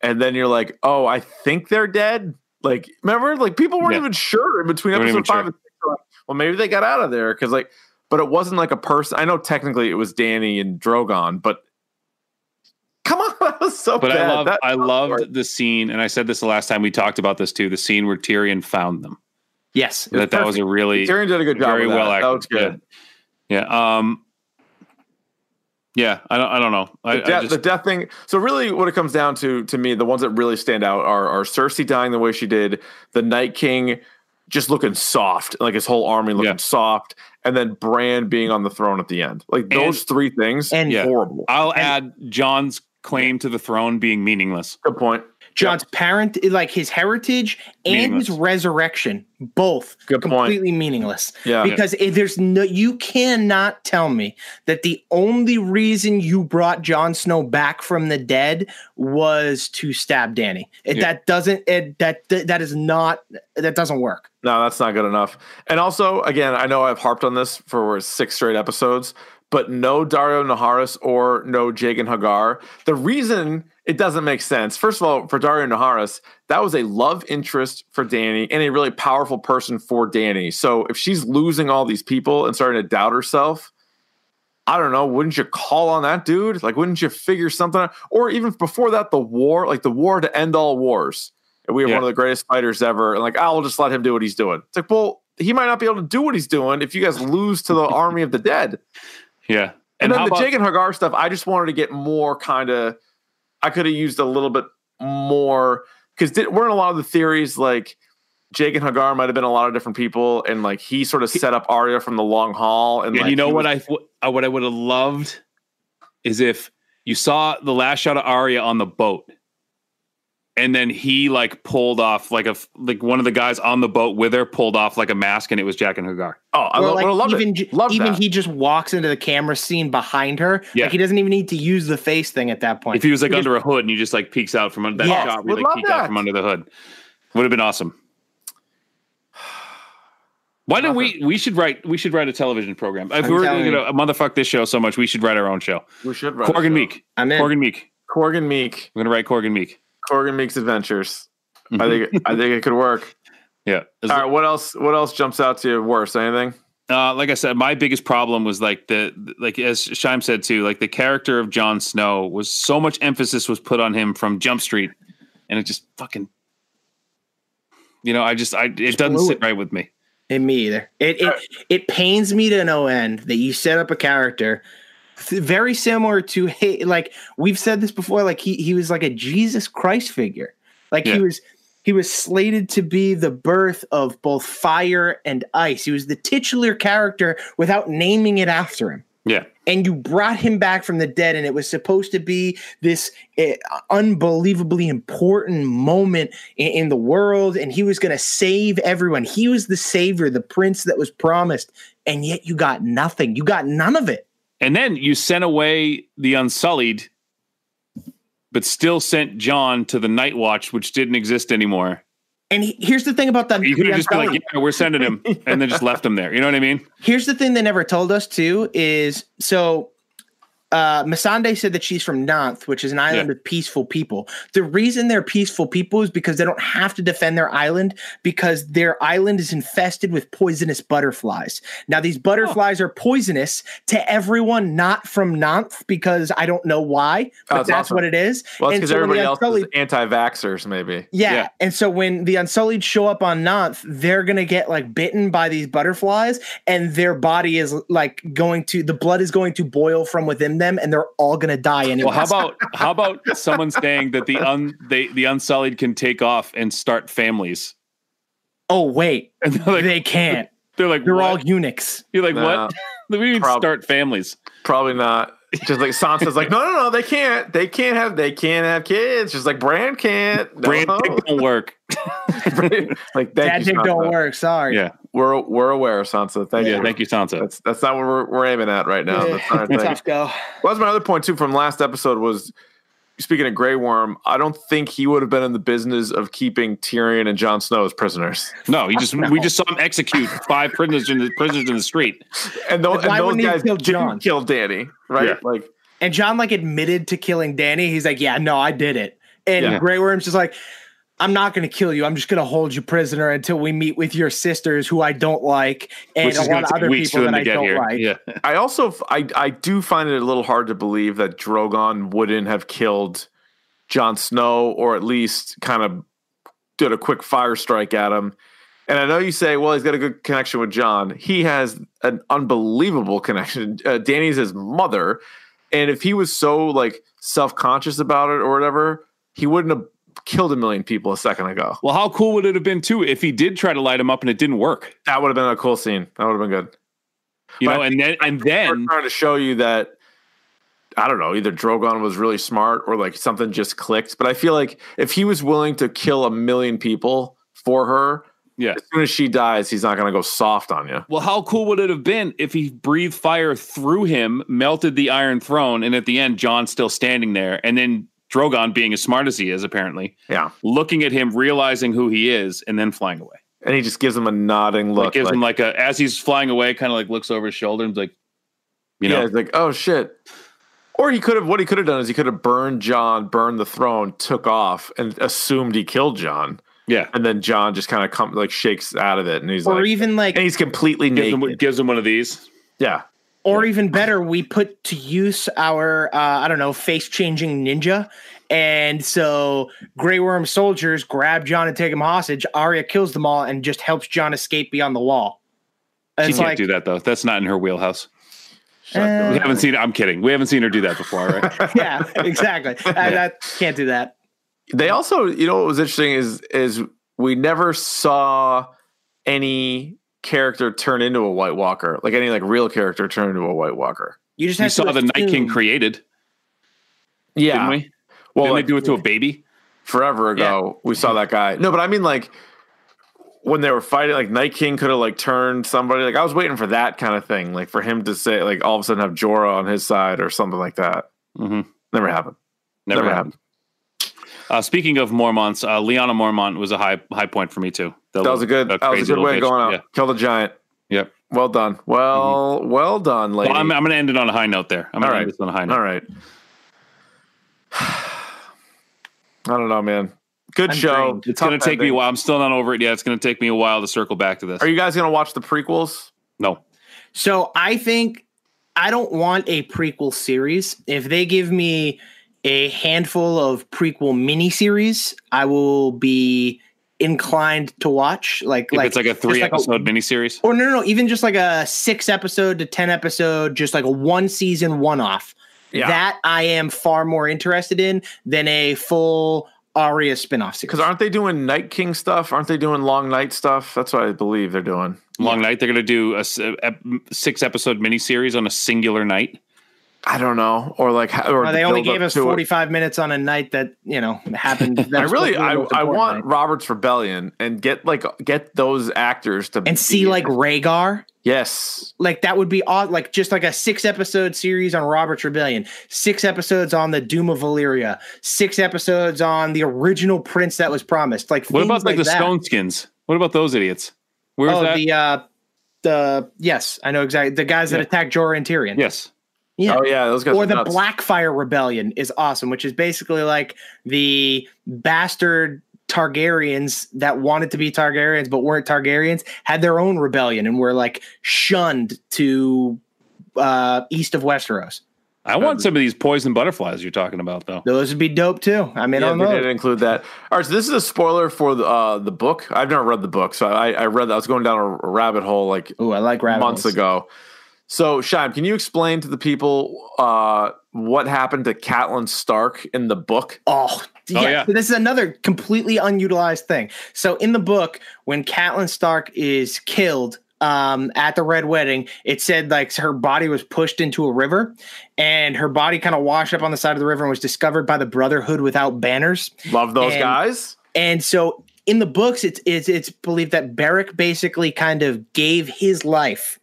and then you're like, oh, I think they're dead. Like, remember, like people weren't Yeah. even sure in between episode five sure. and six. Like, well, maybe they got out of there because, like, but it wasn't like a person. I know technically it was Dany and Drogon, but come on, that was so But bad. I love That- I loved the scene, and I said this the last time we talked about this too. The scene where Tyrion found them. Yes. was That that was a really Tyrion did a good job. very with that. well That acted. was good. Yeah. yeah. Um. Yeah, I don't. I don't know. I, The, death, I just, the death thing. So really, what it comes down to, to me, the ones that really stand out are, are Cersei dying the way she did, the Night King just looking soft, like his whole army looking Yeah. soft, and then Bran being on the throne at the end. Like those And- three things, and- Yeah. horrible. I'll add Jon's claim to the throne being meaningless. Good point. Jon's parent, like his heritage and his resurrection, both Good point. completely meaningless. Yeah. Because there's no, you cannot tell me that the only reason you brought Jon Snow back from the dead was to stab Dany. It, Yeah. That doesn't. It, that that is not. That doesn't work. No, that's not good enough. And also, again, I know I've harped on this for six straight episodes, but no Daario Naharis or no Jaqen H'ghar. The reason it doesn't make sense, first of all, for Daario Naharis, that was a love interest for Dany and a really powerful person for Dany. So if she's losing all these people and starting to doubt herself, I don't know. Wouldn't you call on that dude? Like, wouldn't you figure something out? Or even before that, the war, like the war to end all wars. And we have Yeah. one of the greatest fighters ever. And like, I'll just let him do what he's doing. It's like, well, he might not be able to do what he's doing if you guys lose to the army of the dead. Yeah, And, then the about- Jaqen H'ghar stuff, I just wanted to get more kind of. I could have used a little bit more because weren't a lot of the theories like Jaqen H'ghar might have been a lot of different people, and like he sort of set up Arya from the long haul. And Yeah, like, you know what was- I uh, what I would have loved is if you saw the last shot of Arya on the boat, and then he like pulled off like a like one of the guys on the boat with her pulled off like a mask, and it was Jaqen H'ghar. Oh, I Or lo- like would have even it. Love even that. he just walks into the camera scene behind her. Yeah. Like he doesn't even need to use the face thing at that point. If he was like He just- under a hood and he just like peeks out from under that Yes, shot, where would he like love peeked out from under the hood, would have been awesome. Why don't we? We should write. We should write a television program. If I'm we're telling going to motherfuck this show so much, we should write our own show. we should write a Corgan show. Meek. I'm in. Corgan Meek. Corgan Meek. I'm gonna write Corgan Meek. Corgan Meek's adventures. I think I think it could work. Yeah. All right, what else? What else jumps out to you worse? Anything? Uh, like I said, my biggest problem was like the like as Shime said too, like the character of Jon Snow was so much emphasis was put on him from Jump Street, and it just fucking, you know, I just I it doesn't sit it. right with me. And me either. It it it pains me to no end that you set up a character th- very similar to like we've said this before. Like he he was like a Jesus Christ figure. Like Yeah. he was he was slated to be the birth of both fire and ice. He was the titular character without naming it after him. Yeah, and you brought him back from the dead and it was supposed to be this uh, unbelievably important moment in, in the world and he was going to save everyone he was the savior the prince that was promised and yet you got nothing you got none of it and then you sent away the Unsullied, but still sent Jon to the Night Watch, which didn't exist anymore. and he- here's the thing about that. You could have just been like, "Yeah, we're sending him," and then just left him there. You know what I mean? Here's the thing they never told us too is so uh Missandei said that she's from Naath, which is an island Yeah. of peaceful people. The reason they're peaceful people is because they don't have to defend their island because their island is infested with poisonous butterflies. Now these butterflies are poisonous to everyone not from Naath because I don't know why, but Oh, that's that's awesome. what it is. Well, because so everybody else is anti-vaxxers, maybe. yeah. Yeah. And so when the Unsullied show up on Naath, they're going to get like bitten by these butterflies and their body is like going to, the blood is going to boil from within them and they're all going to die anyway. Well, how about how about someone saying that the un they the Unsullied can take off and start families? oh, wait, And they're like, they can't. they're like, They're what? all eunuchs. You're like, Nah. what? We need Prob- start families. Probably not. Just like Sansa's like, no, no, no, they can't. They can't have. They can't have kids. Just like Bran can't. No. Brand don't work. Like thank That you, don't work. Sorry. Yeah, We're we're aware, Sansa. Thank yeah. you. Thank you, Sansa. That's that's not what we're, we're aiming at right now. That's not our thing. Tough go. Well, that's my other point too from last episode was speaking of Grey Worm. I don't think he would have been in the business of keeping Tyrion and Jon Snow as prisoners. No, he just we just saw him execute five prisoners in the prisoners in the street. And, tho- But why and those wouldn't guys kill didn't kill Dany, right? Yeah. Like And Jon like admitted to killing Dany. He's like, yeah, no, I did it. And Yeah. Grey Worm's just like, I'm not going to kill you. I'm just going to hold you prisoner until we meet with your sisters, who I don't like, and Which a is lot of to other people that I get don't here. like. Yeah, I also I I do find it a little hard to believe that Drogon wouldn't have killed Jon Snow or at least kind of did a quick fire strike at him. And I know you say, well, he's got a good connection with Jon. He has an unbelievable connection. Uh, Dany's his mother. And if he was so like self conscious about it or whatever, he wouldn't have killed a million people a second ago. Well, how cool would it have been too if he did try to light him up and it didn't work? That would have been a cool scene. That would have been good. You But know, and then and then trying to show you that I don't know, either Drogon was really smart or like something just clicked. But I feel like if he was willing to kill a million people for her, yeah. as soon as she dies, he's not going to go soft on you. Well, how cool would it have been if he breathed fire through him, melted the Iron Throne, and at the end, Jon's still standing there, and then Drogon, being as smart as he is, apparently, Yeah. looking at him, realizing who he is, and then flying away. And he just gives him a nodding look. Like gives like, him like a as he's flying away, kind of like looks over his shoulder and is like, you yeah, know, he's like, oh shit. Or he could have, what he could have done is he could have burned Jon, burned the throne, took off, and assumed he killed Jon. yeah, And then Jon just kind of come like shakes out of it, and he's or like, even like and he's completely gives him, naked. gives him one of these. yeah, Or even better, we put to use our uh, I don't know face changing ninja, and so Grey Worm soldiers grab Jon and take him hostage. Arya kills them all and just helps Jon escape beyond the wall. She can't like do that though. That's not in her wheelhouse. uh, We haven't seen. I'm kidding. We haven't seen her do that before, right? yeah, exactly. I, I can't do that. They also, you know, what was interesting is is we never saw any character turn into a White Walker, like any like real character turn into a White Walker. You just we have saw to the Night King created, Yeah, didn't we? well, Didn't like, they do it to a baby? forever ago we saw that guy. No, but I mean like when they were fighting, like Night King could have like turned somebody. Like I was waiting for that kind of thing, like for him to say like all of a sudden have Jorah on his side or something like that. Mm-hmm. Never happened. Never, Never happened. Uh, speaking of Mormonts, uh, Lyanna Mormont was a high high point for me too. The That was a good. the That was a good way of going bitch. out. Kill the giant. Yep. Well done. Well, well done, lady. Well, I'm, I'm going to end it on a high note there. I'm going All to right. end this on a high note. All right. I don't know, man. Good I'm show. drained. It's going to take me a while. I'm still not over it yet. It's going to take me a while to circle back to this. Are you guys gonna watch the prequels? no. So I think I don't want a prequel series. If they give me a handful of prequel miniseries, I will be inclined to watch. Like, If like it's like a three like episode miniseries. or no, no, no, even just like a six episode to ten episode, just like a one season one off. Yeah. That I am far more interested in than a full Arya spinoff series. Because aren't they doing Night King stuff? Aren't they doing Long Night stuff? That's what I believe they're doing. Long night. They're going to do a six episode miniseries on a singular night. I don't know, or like, or Well, they only gave us 45 minutes on a night that, you know, happened. that I really, supposed to be I, I want night. Robert's Rebellion and get like get those actors to and see be- like Rhaegar. yes, Like that would be odd. Like just like a six episode series on Robert's Rebellion, six episodes on the Doom of Valyria, six episodes on the original prince that was promised. Like What about like, the that. Stone Skins? What about those idiots? Where's Oh, that? the uh, the yes, I know exactly the guys that Yeah. attacked Jorah and Tyrion. yes. Yeah. oh yeah, those guys. or are the nuts. Blackfire Rebellion is awesome, which is basically like the bastard Targaryens that wanted to be Targaryens but weren't Targaryens had their own rebellion and were like shunned to uh, east of Westeros. I want some of these poison butterflies you're talking about, though. Those would be dope too. I mean, in Yeah, on they did include that. All right, so this is a spoiler for the uh, the book. I've never read the book, so I, I read. That. I was going down a rabbit hole like oh, I like rabbit months holes. ago. So, Shime, can you explain to the people uh, what happened to Catelyn Stark in the book? Oh, yeah. yeah. So this is another completely unutilized thing. So in the book, when Catelyn Stark is killed um, at the Red Wedding, it said like her body was pushed into a river, and her body kind of washed up on the side of the river and was discovered by the Brotherhood without banners. Love those And- guys. And so in the books, it's it's it's believed that Beric basically kind of gave his life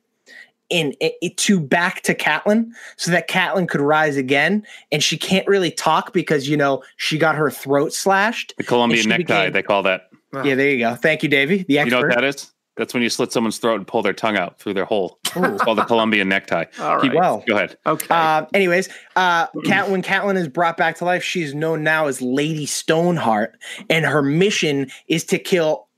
in it, to back to Catelyn so that Catelyn could rise again. And she can't really talk because you know she got her throat slashed. The Colombian necktie, became- they call that. Yeah, there you go. Thank you, Davey, the You know what that is? That's when you slit someone's throat and pull their tongue out through their hole. It's called the Colombian necktie. All Keep- Well, Go ahead. Okay. Uh, anyways, uh, Cat, when Catelyn is brought back to life, she's known now as Lady Stoneheart, and her mission is to kill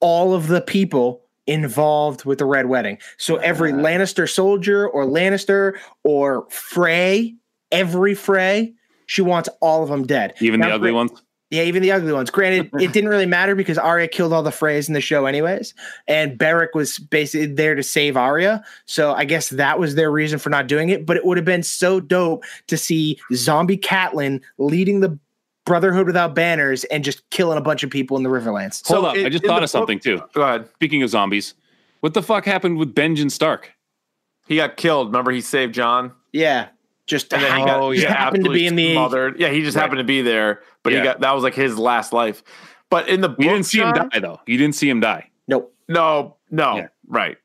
all of the people involved with the Red Wedding. So every Lannister soldier or Lannister or Frey, every Frey, she wants all of them dead. Even Now, the ugly ones. Yeah, even the ugly ones. Granted, it didn't really matter because Arya killed all the Freys in the show, anyways, and Beric was basically there to save Arya. So I guess that was their reason for not doing it. But it would have been so dope to see zombie Catelyn leading the Brotherhood without banners and just killing a bunch of people in the Riverlands. Hold So up. in- I just thought the of something too. Go ahead. Speaking of zombies, what the fuck happened with Benjen Stark? He got killed. Remember, he saved Jon, Yeah, just, and then he got Oh, just yeah, happened to be in the. smothered. Yeah, he just Right. happened to be there, but he got that was like his last life. But in the We book, didn't see him die though. You didn't see him die. Nope. No, no, Yeah. right.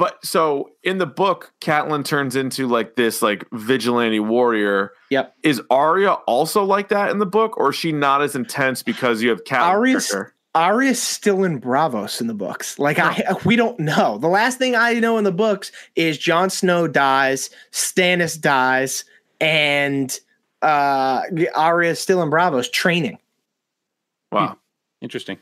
But so in the book, Catelyn turns into like this like vigilante warrior. Yep. Is Arya also like that in the book, or is she not as intense because you have Catelyn? Arya's- character? Arya's still in Braavos in the books. Like I, we don't know. The last thing I know in the books is Jon Snow dies, Stannis dies, and uh Arya's still in Braavos training. Wow. Interesting.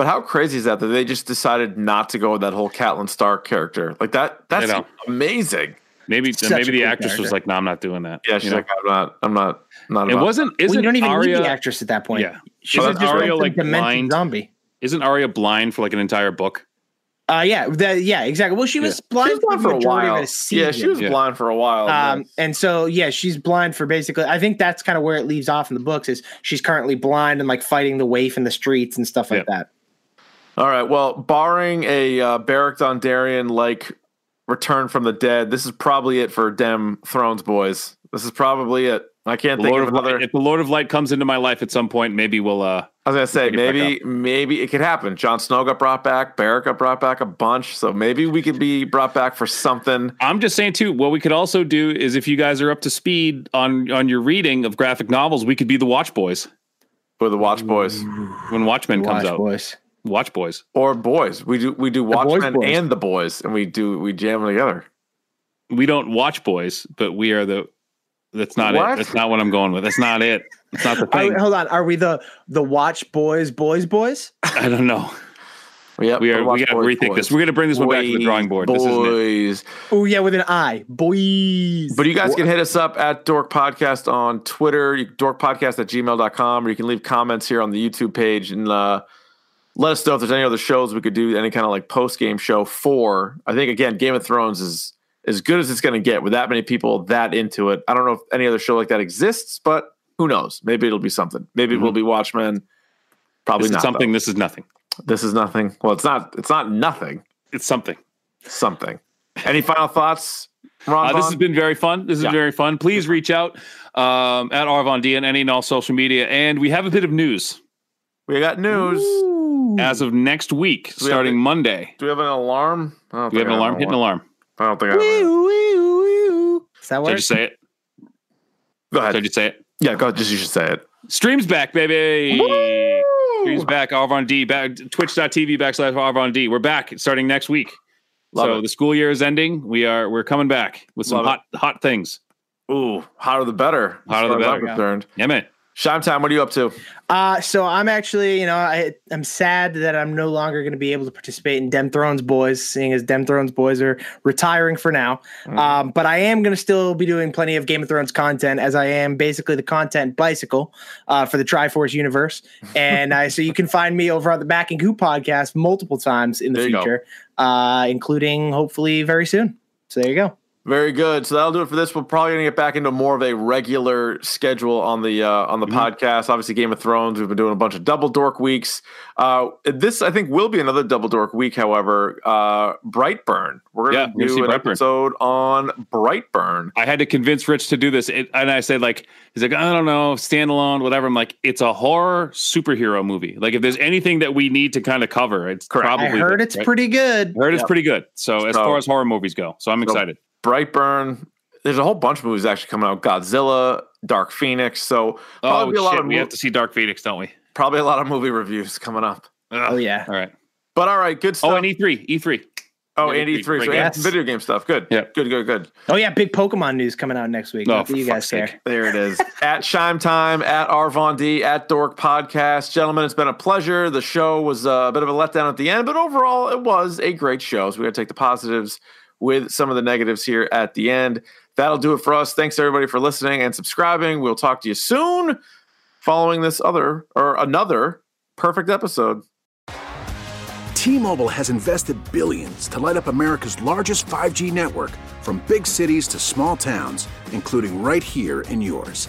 But how crazy is that that they just decided not to go with that whole Catelyn Stark character? Like that that's amazing. Maybe Such maybe the cool actress was like, "No, I'm not doing that." Yeah, You she's know? like, I'm not, I'm not, not It wasn't. Well, Isn't you don't even Arya, need the actress at that point. Yeah. She Oh, was just Arya, like like, demented blind? zombie. Isn't Arya blind for like an entire book? Uh, yeah, that, yeah, exactly. Well, she was She blind was blind for for a while. of a. Yeah, she was Yeah. blind for a while. Um, yeah. and so yeah, she's blind for basically. I think that's kind of where it leaves off in the books. Is she's currently blind and like fighting the waif in the streets and stuff like that. All right. Well, barring a uh, Beric Dondarrion like return from the dead, this is probably it for Dem Thrones boys. This is probably it. I can't The think Lord of of another. Light, if the Lord of Light comes into my life at some point, maybe we'll. uh I was gonna say Pick it maybe maybe it could happen. Jon Snow got brought back. Beric got brought back a bunch. So maybe we could be brought back for something. I'm just saying too. What we could also do is, if you guys are up to speed on on your reading of graphic novels, we could be the Watch Boys For the Watch Boys when Watchmen comes Watch out. boys. Watch Boys. or boys, we do we do boys Watchmen boys. and the boys, and we do we jam them together. We don't watch boys, but we are the. That's not What? it. That's not what I'm going with. That's not it. It's not the Are we- thing. hold on, are we the the watch boys, boys, boys? I don't know. Yep, We are. We got to Boys, rethink boys. this. We're going to bring this one back to the drawing board. This isn't. Boys. Oh yeah, with an I, boys. But you guys can hit us up at Dork Podcast on Twitter, you- dorkpodcast at gmail.com, or you can leave comments here on the YouTube page and uh, let us know if there's any other shows we could do any kind of like post game show for. I think, again, Game of Thrones is as good as it's going to get with that many people that into it. I don't know if any other show like that exists, but who knows? Maybe it'll be something. Maybe it will be Watchmen. Probably This is not. something. though. This is nothing. This is nothing. Well, it's not. It's not nothing. It's something. Something. Any final thoughts, Ron? Uh, this has been very fun. This is Yeah. very fun. Please reach out um, at Arvon D and any and all social media. And we have a bit of news we got news. As of next week, we have starting it? Monday. Do we have an alarm? I don't we have an alarm? Hit an alarm. I don't think I have it. Is that Should I what? just say it? Go ahead. I ahead. just say it? Yeah, go. Ahead. Just you should say it. Streams back, baby. Streams back. Arvon D. Back, Twitch.tv backslash Arvon D. We're back starting next week. Love so it. the school year is ending. We are we're coming back with some Love it. hot hot things. Ooh, hotter the better. as Hotter the far as I'm better. Concerned. Yeah, man. Shime time. What are you up to? Uh, so I'm actually, you know, I, I'm sad that I'm no longer going to be able to participate in Dem Thrones Boys, seeing as Dem Thrones Boys are retiring for now. Um, but I am going to still be doing plenty of Game of Thrones content, as I am basically the content bicycle uh, for the Triforce universe. And I, so you can find me over on the Back and Goop podcast multiple times in the There future, uh, including hopefully very soon. So there you go. Very good. So that'll do it for this. We're probably gonna get back into more of a regular schedule on the uh, on the Mm-hmm. podcast. Obviously, Game of Thrones. We've been doing a bunch of double dork weeks. Uh, this I think will be another double dork week. However, uh, Brightburn. We're gonna we're gonna do an Brightburn. episode on Brightburn. I had to convince Rich to do this, it, and I said like, he's like, I don't know, standalone, whatever. I'm like, it's a horror superhero movie. Like, if there's anything that we need to kind of cover, it's Correct. probably. I heard this, it's right? pretty good. I heard it's pretty good. So, as So- far as horror movies go, so I'm excited. Brightburn. There's a whole bunch of movies actually coming out. Godzilla, Dark Phoenix. So probably Oh be a lot shit, of we mo- have to see Dark Phoenix, don't we? probably a lot of movie reviews coming up. Oh, yeah. All right. But all right, good stuff. Oh, and E3, E3. oh, yeah, Andy great- three. So yeah, guess. video game stuff. Good. Yeah. Good. Good. Good. Oh, yeah. Big Pokemon news coming out next week. Oh, Not that for you guys fuck's care. There it is. at Shime Time, at Arvon D, at Dork Podcast. Gentlemen, it's been a pleasure. The show was uh, a bit of a letdown at the end, but overall, it was a great show. So we got to take the positives with some of the negatives here at the end. That'll do it for us. Thanks everybody for listening and subscribing. We'll talk to you soon. following this other or another perfect episode. T-Mobile has invested billions to light up America's largest 5G network from big cities to small towns, including right here in yours.